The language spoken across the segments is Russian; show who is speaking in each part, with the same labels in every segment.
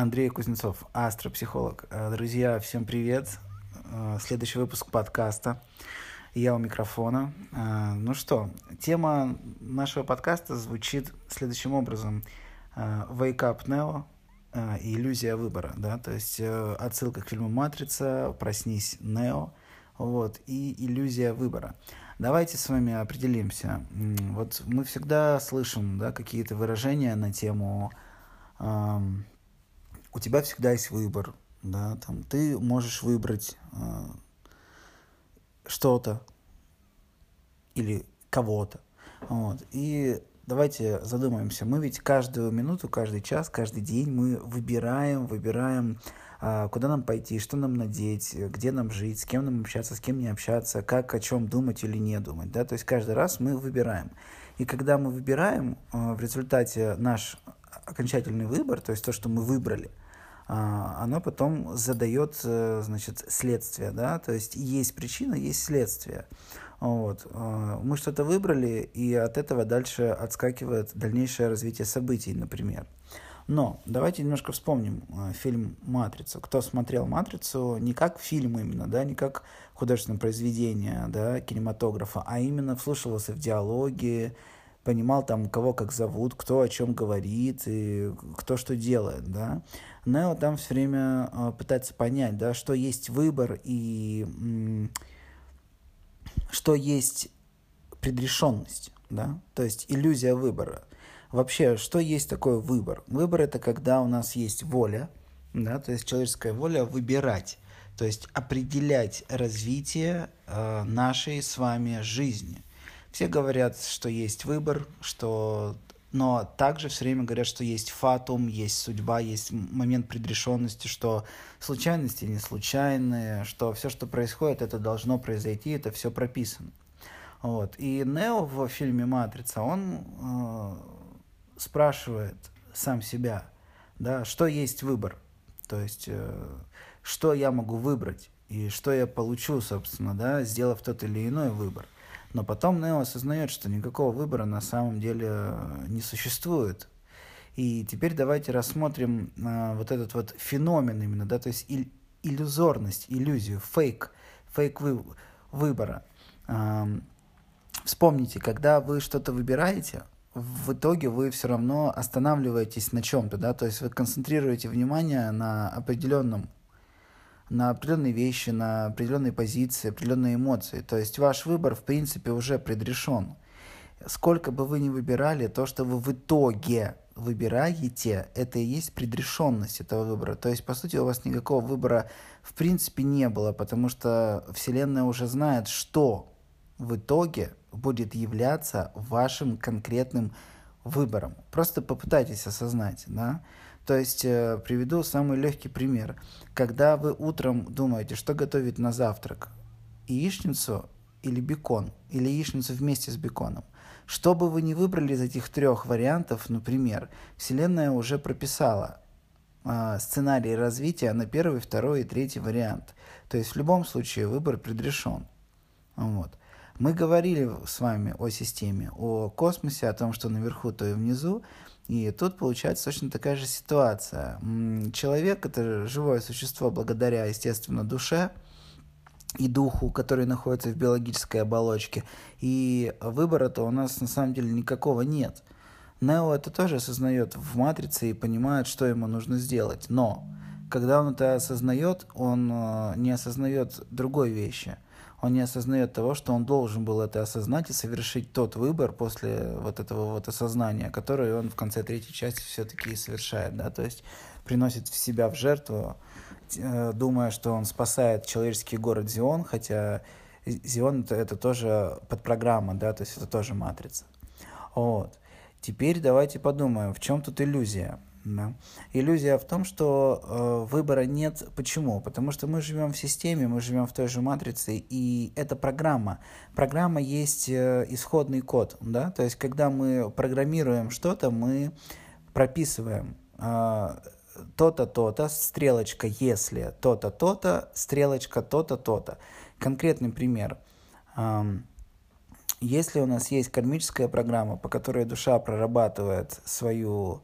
Speaker 1: Андрей Кузнецов, астропсихолог. Э, друзья, всем привет. Э, следующий выпуск подкаста. Я у микрофона. Э, ну что, тема нашего подкаста звучит следующим образом. Wake up Neo и иллюзия выбора, да, то есть отсылка к фильму «Матрица», «Проснись, Нео», вот, и иллюзия выбора. Давайте с вами определимся. Вот мы всегда слышим, да, какие-то выражения на тему эм, у тебя всегда есть выбор, да, там ты можешь выбрать э, что-то или кого-то, вот. И давайте задумаемся, мы ведь каждую минуту, каждый час, каждый день мы выбираем, выбираем, э, куда нам пойти, что нам надеть, где нам жить, с кем нам общаться, с кем не общаться, как о чем думать или не думать, да, то есть каждый раз мы выбираем. И когда мы выбираем, э, в результате наш окончательный выбор, то есть то, что мы выбрали, а, оно потом задает, э, значит, следствие, да, то есть есть причина, есть следствие. Вот. А, мы что-то выбрали, и от этого дальше отскакивает дальнейшее развитие событий, например. Но давайте немножко вспомним э, фильм «Матрица». Кто смотрел «Матрицу» не как фильм именно, да, не как художественное произведение да, кинематографа, а именно вслушивался в диалоги, понимал там, кого как зовут, кто о чем говорит, и кто что делает, да. Нео там все время э, пытается понять, да, что есть выбор и м, что есть предрешенность, да, то есть иллюзия выбора. Вообще, что есть такое выбор? Выбор это когда у нас есть воля, да, то есть человеческая воля выбирать, то есть определять развитие э, нашей с вами жизни. Все говорят, что есть выбор, что но также все время говорят, что есть фатум, есть судьба, есть момент предрешенности, что случайности не случайные, что все, что происходит, это должно произойти, это все прописано. Вот. И Нео в фильме «Матрица», он э, спрашивает сам себя, да, что есть выбор, то есть э, что я могу выбрать и что я получу, собственно, да, сделав тот или иной выбор – но потом Нео осознает, что никакого выбора на самом деле э, не существует. И теперь давайте рассмотрим э, вот этот вот феномен именно, да, то есть ил- иллюзорность, иллюзию, фейк, фейк вы- выбора. Эм, вспомните, когда вы что-то выбираете, в итоге вы все равно останавливаетесь на чем-то, да, то есть вы концентрируете внимание на определенном на определенные вещи, на определенные позиции, определенные эмоции. То есть ваш выбор, в принципе, уже предрешен. Сколько бы вы ни выбирали, то, что вы в итоге выбираете, это и есть предрешенность этого выбора. То есть, по сути, у вас никакого выбора в принципе не было, потому что Вселенная уже знает, что в итоге будет являться вашим конкретным выбором. Просто попытайтесь осознать, да. То есть э, приведу самый легкий пример. Когда вы утром думаете, что готовить на завтрак, яичницу или бекон, или яичницу вместе с беконом, что бы вы ни выбрали из этих трех вариантов, например, Вселенная уже прописала э, сценарий развития на первый, второй и третий вариант. То есть в любом случае выбор предрешен. Вот. Мы говорили с вами о системе, о космосе, о том, что наверху, то и внизу. И тут получается точно такая же ситуация. Человек – это живое существо благодаря, естественно, душе и духу, который находится в биологической оболочке. И выбора-то у нас на самом деле никакого нет. Нео это тоже осознает в матрице и понимает, что ему нужно сделать. Но когда он это осознает, он э, не осознает другой вещи – он не осознает того, что он должен был это осознать и совершить тот выбор после вот этого вот осознания, который он в конце третьей части все-таки совершает, да, то есть приносит в себя в жертву, э, думая, что он спасает человеческий город Зион, хотя Зион это, это тоже подпрограмма, да, то есть это тоже матрица. Вот. Теперь давайте подумаем, в чем тут иллюзия. Да. Иллюзия в том, что э, выбора нет. Почему? Потому что мы живем в системе, мы живем в той же матрице, и это программа. Программа есть э, исходный код. Да? То есть, когда мы программируем что-то, мы прописываем э, то-то, то-то, стрелочка, если то-то, то-то, стрелочка, то-то, то-то. Конкретный пример. Э, если у нас есть кармическая программа, по которой душа прорабатывает свою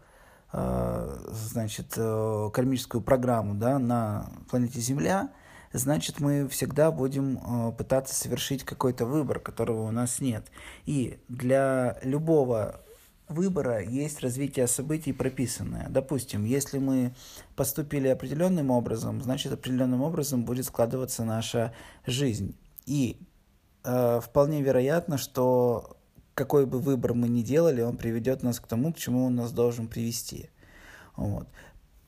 Speaker 1: значит, кармическую программу да, на планете Земля, значит, мы всегда будем пытаться совершить какой-то выбор, которого у нас нет. И для любого выбора есть развитие событий прописанное. Допустим, если мы поступили определенным образом, значит определенным образом будет складываться наша жизнь. И э, вполне вероятно, что какой бы выбор мы ни делали, он приведет нас к тому, к чему он нас должен привести. Вот.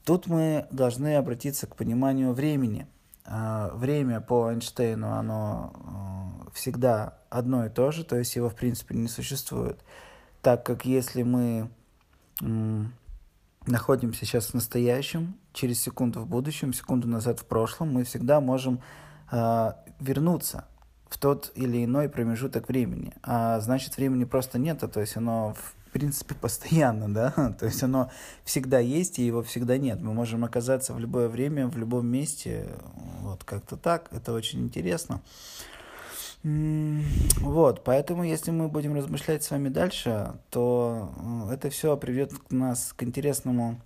Speaker 1: Тут мы должны обратиться к пониманию времени. Э, время по Эйнштейну, оно э, всегда одно и то же, то есть его в принципе не существует так как если мы находимся сейчас в настоящем, через секунду в будущем, секунду назад в прошлом, мы всегда можем э, вернуться в тот или иной промежуток времени. А значит, времени просто нет, а то есть оно в принципе постоянно, да, то есть оно всегда есть и его всегда нет. Мы можем оказаться в любое время, в любом месте, вот как-то так, это очень интересно. Вот, поэтому если мы будем размышлять с вами дальше, то э, это все приведет нас к интересному,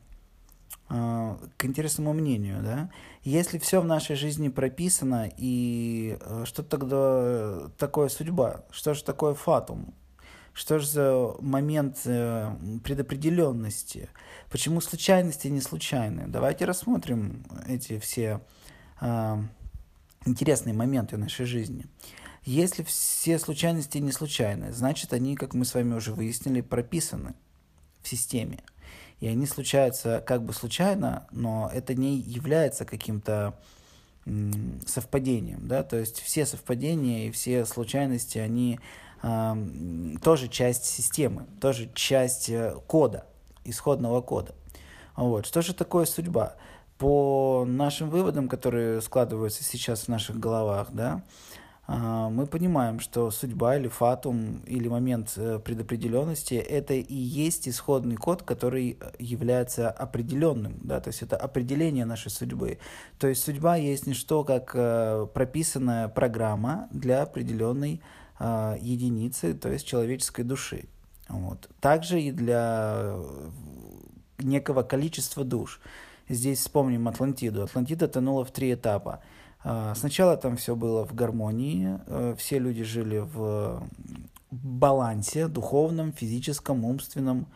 Speaker 1: к интересному мнению, да. Если все в нашей жизни прописано, и э, что тогда такое судьба? Что же такое фатум? Что же за момент предопределенности? Почему случайности не случайны? Давайте рассмотрим эти все интересные моменты нашей жизни. Если все случайности не случайны, значит они, как мы с вами уже выяснили, прописаны в системе. И они случаются как бы случайно, но это не является каким-то совпадением, да, то есть все совпадения и все случайности, они э, тоже часть системы, тоже часть э, кода, исходного кода. Вот. Что же такое судьба? По нашим выводам, которые складываются сейчас в наших головах, да, а, мы понимаем, что судьба или фатум или момент э, предопределенности это и есть исходный код, который э, является определенным, да, то есть это определение нашей судьбы. То есть судьба есть не что, как э, прописанная программа для определенной единицы, то есть человеческой души. Вот. Также и для некого количества душ. Здесь вспомним Атлантиду. Атлантида тонула в три этапа. А, сначала там все было в гармонии, э, все люди жили в балансе духовном, физическом, умственном.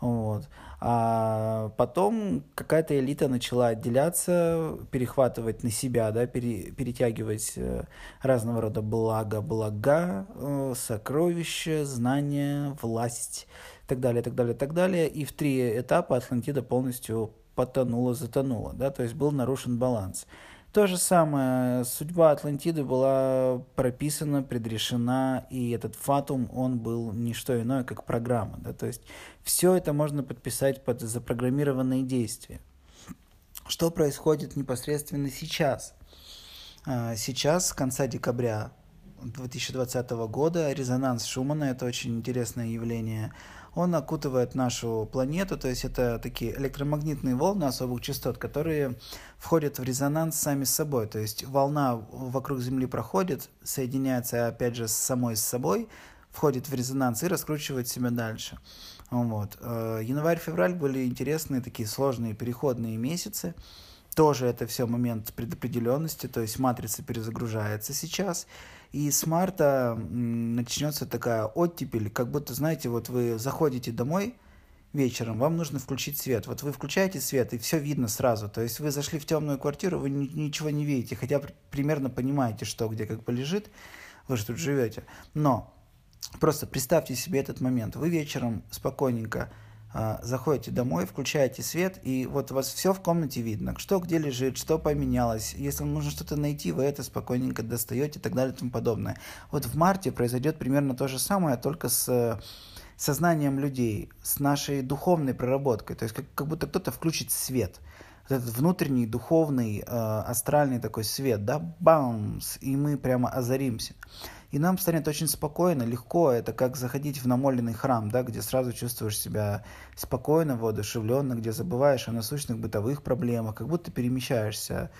Speaker 1: Вот. А потом какая-то элита начала отделяться, перехватывать на себя, да, пере, перетягивать э, разного рода блага, блага, э, сокровища, знания, власть, так далее, так далее, так далее. И в три этапа Атлантида полностью потонула, затонула, да, то есть был нарушен баланс. То же самое, судьба Атлантиды была прописана, предрешена, и этот фатум, он был не что иное, как программа. Да? То есть все это можно подписать под запрограммированные действия. Что происходит непосредственно сейчас? А, сейчас, с конца декабря 2020 года, резонанс Шумана, это очень интересное явление, он окутывает нашу планету, то есть это такие электромагнитные волны особых частот, которые входят в резонанс сами с собой, то есть волна вокруг Земли проходит, соединяется опять же с самой с собой, входит в резонанс и раскручивает себя дальше. Вот. Э, январь-февраль были интересные такие сложные переходные месяцы. Тоже это все момент предопределенности, то есть матрица перезагружается сейчас. И с марта начнется такая оттепель, как будто, знаете, вот вы заходите домой вечером, вам нужно включить свет. Вот вы включаете свет, и все видно сразу. То есть вы зашли в темную квартиру, вы ничего не видите, хотя примерно понимаете, что где как бы лежит, вы же тут живете. Но просто представьте себе этот момент. Вы вечером спокойненько заходите домой, включаете свет, и вот у вас все в комнате видно, что где лежит, что поменялось. Если вам нужно что-то найти, вы это спокойненько достаете и так далее и тому подобное. Вот в марте произойдет примерно то же самое, только с сознанием людей, с нашей духовной проработкой. То есть как, как будто кто-то включит свет. Вот этот внутренний, духовный, э, астральный такой свет, да, бамс, и мы прямо озаримся и нам станет очень спокойно, легко. Это как заходить в намоленный храм, да, где сразу чувствуешь себя спокойно, воодушевленно, где забываешь о насущных бытовых проблемах, как будто перемещаешься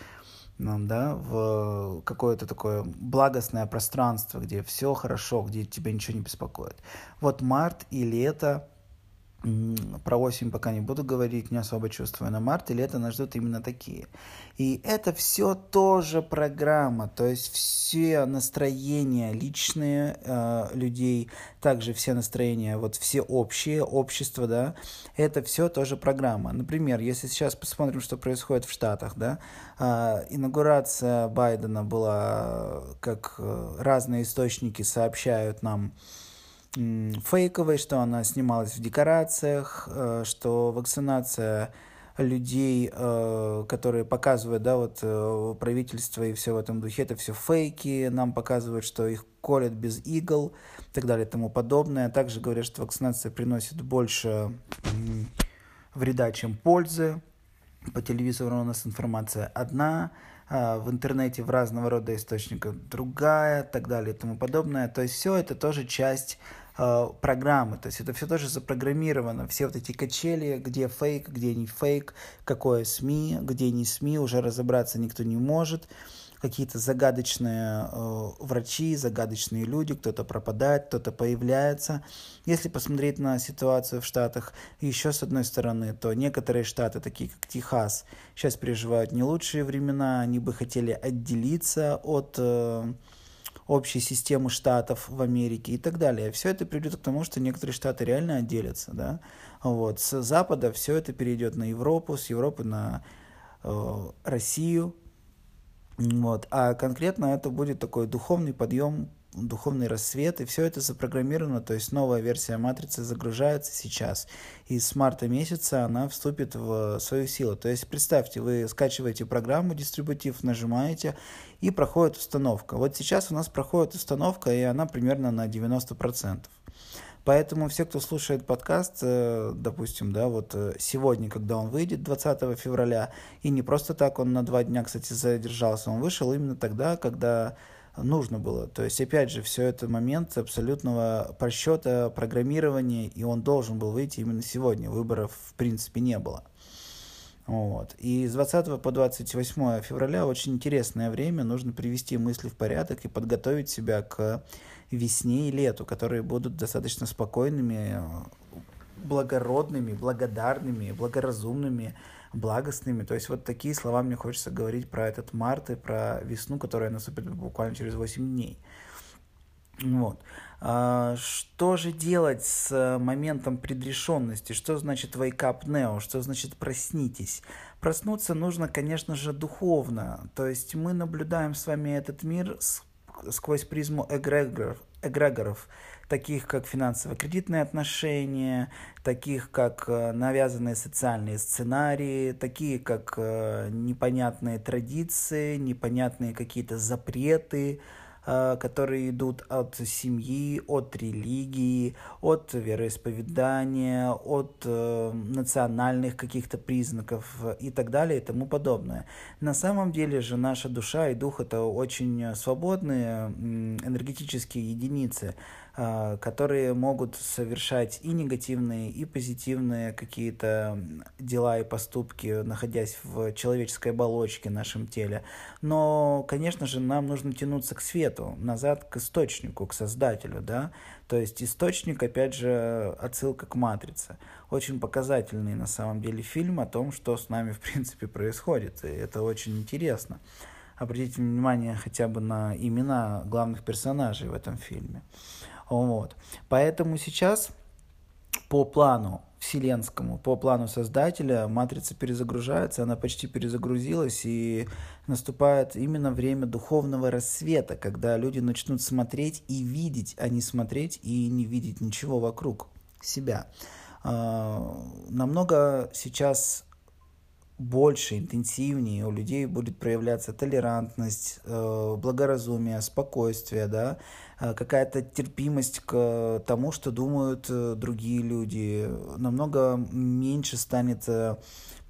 Speaker 1: да, в какое-то такое благостное пространство, где все хорошо, где тебя ничего не беспокоит. Вот март и лето про осень пока не буду говорить, не особо чувствую. На март и лето нас ждут именно такие. И это все тоже программа, то есть все настроения личные э, людей, также все настроения, вот все общие, общество, да, это все тоже программа. Например, если сейчас посмотрим, что происходит в Штатах, да, э, инаугурация Байдена была, как э, разные источники сообщают нам, фейковой, что она снималась в декорациях, э, что вакцинация людей, э, которые показывают, да, вот э, правительство и все в этом духе, это все фейки, нам показывают, что их колят без игл и так далее и тому подобное. Также говорят, что вакцинация приносит больше вреда, чем пользы. По телевизору у нас информация одна, а в интернете в разного рода источниках другая, так далее и тому подобное. То есть все это тоже часть Э, программы. То есть это все тоже запрограммировано. Все вот эти качели, где фейк, где не фейк, какое СМИ, где не СМИ, уже разобраться никто не может. Какие-то загадочные э, врачи, загадочные люди, кто-то пропадает, кто-то появляется. Если посмотреть на ситуацию в Штатах, еще с одной стороны, то некоторые штаты, такие как Техас, сейчас переживают не лучшие времена, они бы хотели отделиться от э, общей системы штатов в Америке и так далее. Все это приведет к тому, что некоторые штаты реально отделятся. Да? Вот. С Запада все это перейдет на Европу, с Европы на э, Россию. Вот. А конкретно это будет такой духовный подъем духовный рассвет, и все это запрограммировано, то есть новая версия матрицы загружается сейчас, и с марта месяца она вступит в свою силу. То есть представьте, вы скачиваете программу дистрибутив, нажимаете, и проходит установка. Вот сейчас у нас проходит установка, и она примерно на 90%. Поэтому все, кто слушает подкаст, э, допустим, да, вот э, сегодня, когда он выйдет, 20 февраля, и не просто так он на два дня, кстати, задержался, он вышел именно тогда, когда нужно было. То есть, опять же, все это момент абсолютного просчета, программирования, и он должен был выйти именно сегодня. Выборов, в принципе, не было. Вот. И с 20 по 28 февраля очень интересное время. Нужно привести мысли в порядок и подготовить себя к весне и лету, которые будут достаточно спокойными, благородными, благодарными, благоразумными, благостными. То есть вот такие слова мне хочется говорить про этот март и про весну, которая наступит буквально через 8 дней. Вот. А, что же делать с моментом предрешенности? Что значит wake up now? Что значит проснитесь? Проснуться нужно, конечно же, духовно. То есть мы наблюдаем с вами этот мир сквозь призму эгрегоров, эгрегоров таких как финансово-кредитные отношения, таких как э, навязанные социальные сценарии, такие как э, непонятные традиции, непонятные какие-то запреты, э, которые идут от семьи, от религии, от вероисповедания, от национальных каких-то признаков и так далее и тому подобное. На самом деле же наша душа и дух это очень свободные энергетические единицы, которые могут совершать и негативные, и позитивные какие-то дела и поступки, находясь в человеческой оболочке, нашем теле. Но, конечно же, нам нужно тянуться к свету, назад к источнику, к создателю, да. То есть источник, опять же, отсылка к матрице. Очень показательный на самом деле фильм о том, что с нами в принципе происходит. И это очень интересно. Обратите внимание хотя бы на имена главных персонажей в этом фильме. Вот. Поэтому сейчас по плану вселенскому, по плану создателя, матрица перезагружается, она почти перезагрузилась, и наступает именно время духовного рассвета, когда люди начнут смотреть и видеть, а не смотреть и не видеть ничего вокруг себя. А, намного сейчас больше, интенсивнее у людей будет проявляться толерантность, э, благоразумие, спокойствие, да, э, какая-то терпимость к тому, что думают э, другие люди, намного меньше станет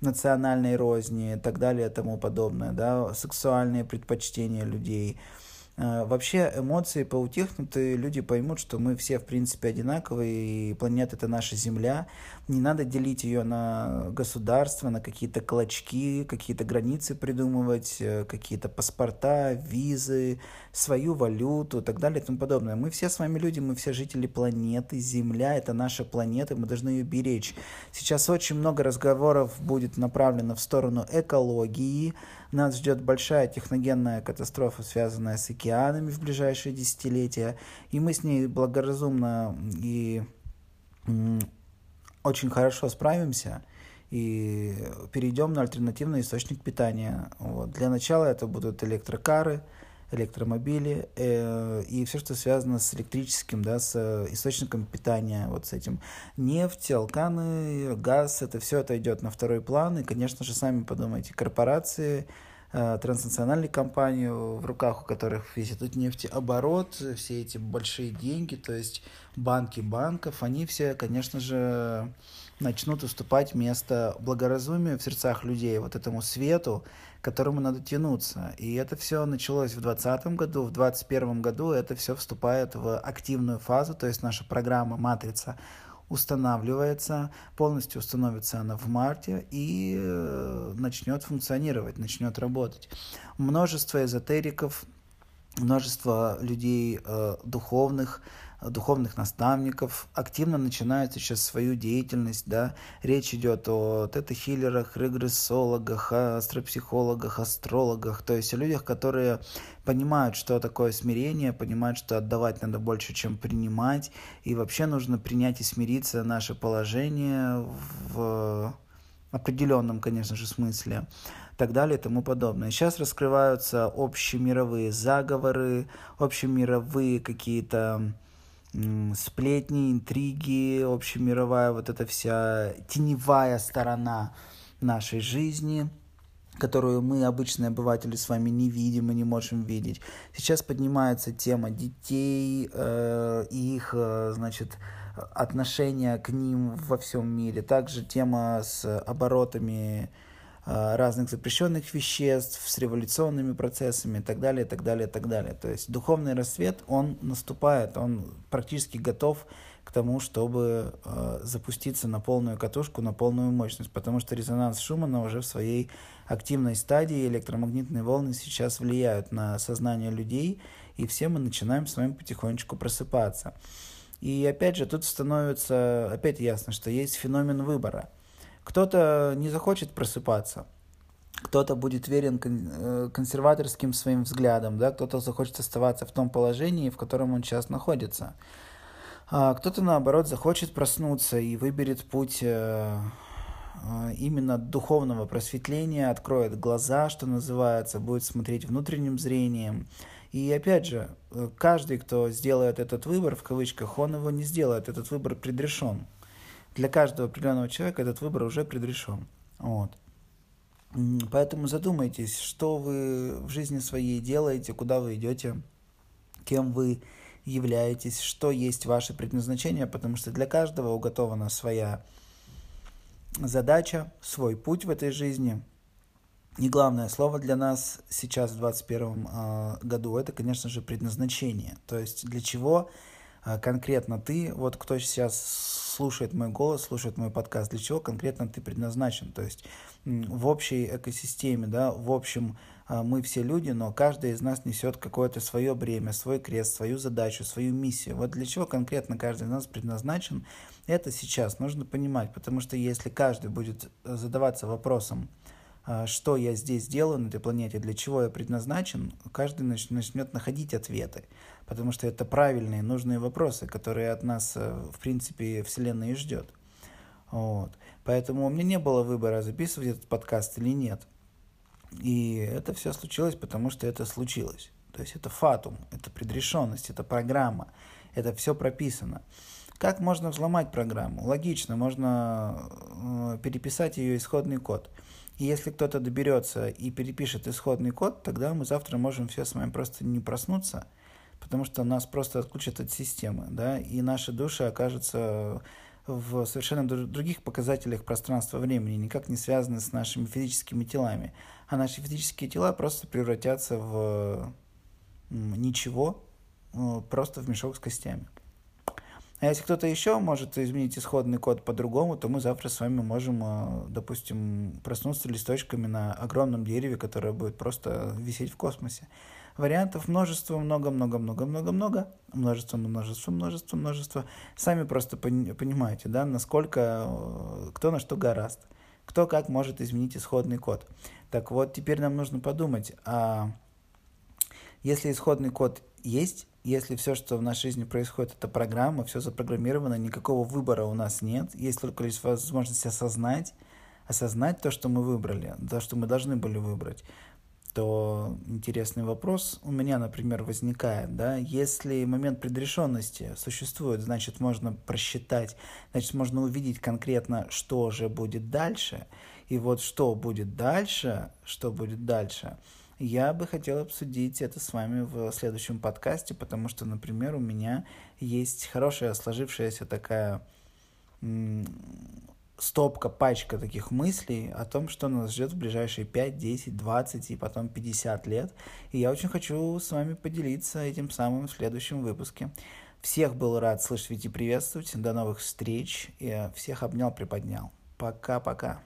Speaker 1: национальной розни и так далее и тому подобное, да, сексуальные предпочтения людей, вообще эмоции поутихнут, и люди поймут, что мы все, в принципе, одинаковые, и планета — это наша Земля. Не надо делить ее на государства, на какие-то клочки, какие-то границы придумывать, э, какие-то паспорта, визы, свою валюту и так далее и тому подобное. Мы все с вами люди, мы все жители планеты, Земля — это наша планета, мы должны ее беречь. Сейчас очень много разговоров будет направлено в сторону экологии, нас ждет большая техногенная катастрофа, связанная с океанами в ближайшие десятилетия, и мы с ней благоразумно и очень хорошо справимся и перейдем на альтернативный источник питания. Вот. Для начала это будут электрокары, электромобили э, и все, что связано с электрическим, да, с источником питания, вот с этим. Нефть, алканы, газ, это все это идет на второй план. И, конечно же, сами подумайте, корпорации, э, транснациональные компании, в руках у которых весь этот нефтеоборот, все эти большие деньги, то есть банки банков, они все, конечно же, начнут уступать место благоразумию в сердцах людей, вот этому свету, к которому надо тянуться. И это все началось в 2020 году, в 2021 году это все вступает в активную фазу, то есть наша программа «Матрица» устанавливается, полностью установится она в марте и э, начнет функционировать, начнет работать. Множество эзотериков, множество людей э, духовных, духовных наставников активно начинают сейчас свою деятельность, да, речь идет о тета-хиллерах, регрессологах, астропсихологах, астрологах, то есть о людях, которые понимают, что такое смирение, понимают, что отдавать надо больше, чем принимать, и вообще нужно принять и смириться наше положение в определенном, конечно же, смысле, так далее и тому подобное. Сейчас раскрываются общемировые заговоры, общемировые какие-то сплетни, интриги, общемировая вот эта вся теневая сторона нашей жизни, которую мы, обычные обыватели, с вами не видим и не можем видеть. Сейчас поднимается тема детей э, их, э, значит, отношения к ним во всем мире. Также тема с оборотами разных запрещенных веществ, с революционными процессами и так далее, и так далее, и так далее. То есть духовный рассвет, он наступает, он практически готов к тому, чтобы э, запуститься на полную катушку, на полную мощность, потому что резонанс Шумана уже в своей активной стадии, электромагнитные волны сейчас влияют на сознание людей, и все мы начинаем с вами потихонечку просыпаться. И опять же, тут становится опять ясно, что есть феномен выбора – кто-то не захочет просыпаться, кто-то будет верен э, консерваторским своим взглядам, да, кто-то захочет оставаться в том положении, в котором он сейчас находится. А кто-то, наоборот, захочет проснуться и выберет путь э, э, именно духовного просветления, откроет глаза, что называется, будет смотреть внутренним зрением. И опять же, каждый, кто сделает этот выбор, в кавычках, он его не сделает, этот выбор предрешен для каждого определенного человека этот выбор уже предрешен. Вот. Поэтому задумайтесь, что вы в жизни своей делаете, куда вы идете, кем вы являетесь, что есть ваше предназначение, потому что для каждого уготована своя задача, свой путь в этой жизни. И главное слово для нас сейчас в 2021 э, году это, конечно же, предназначение. То есть для чего а, конкретно ты, вот кто сейчас слушает мой голос, слушает мой подкаст, для чего конкретно ты предназначен. То есть в общей экосистеме, да, в общем, а, мы все люди, но каждый из нас несет какое-то свое бремя, свой крест, свою задачу, свою миссию. Вот для чего конкретно каждый из нас предназначен, это сейчас нужно понимать, потому что если каждый будет задаваться вопросом, а, что я здесь делаю на этой планете, для чего я предназначен, каждый начнет находить ответы потому что это правильные, нужные вопросы, которые от нас, э, в принципе, Вселенная и ждет. Вот. Поэтому у меня не было выбора, записывать этот подкаст или нет. И это все случилось, потому что это случилось. То есть это фатум, это предрешенность, это программа, это все прописано. Как можно взломать программу? Логично, можно э, переписать ее исходный код. И если кто-то доберется и перепишет исходный код, тогда мы завтра можем все с вами просто не проснуться – потому что нас просто отключат от системы, да, и наши души окажутся в совершенно других показателях пространства-времени, никак не связаны с нашими физическими телами. А наши физические тела просто превратятся в ничего, э, просто в мешок с костями. А если кто-то еще может изменить исходный код по-другому, то мы завтра с вами можем, э, допустим, проснуться листочками на огромном дереве, которое будет просто висеть в космосе. Вариантов множество, много-много-много-много-много, множество, множество, множество, множество. Сами просто понимаете, да, насколько, э, кто на что гораст, кто как может изменить исходный код. Так вот, теперь нам нужно подумать, а если исходный код есть, если все, что в нашей жизни происходит, это программа, все запрограммировано, никакого выбора у нас нет, есть только лишь возможность осознать, осознать то, что мы выбрали, то, что мы должны были выбрать, то интересный вопрос у меня, например, возникает, да, если момент предрешенности существует, значит, можно просчитать, значит, можно увидеть конкретно, что же будет дальше, и вот что будет дальше, что будет дальше – я бы хотел обсудить это с вами в следующем подкасте, потому что, например, у меня есть хорошая сложившаяся такая стопка, пачка таких мыслей о том, что нас ждет в ближайшие 5, 10, 20 и потом 50 лет. И я очень хочу с вами поделиться этим самым в следующем выпуске. Всех был рад слышать и приветствовать. До новых встреч. Я всех обнял, приподнял. Пока-пока.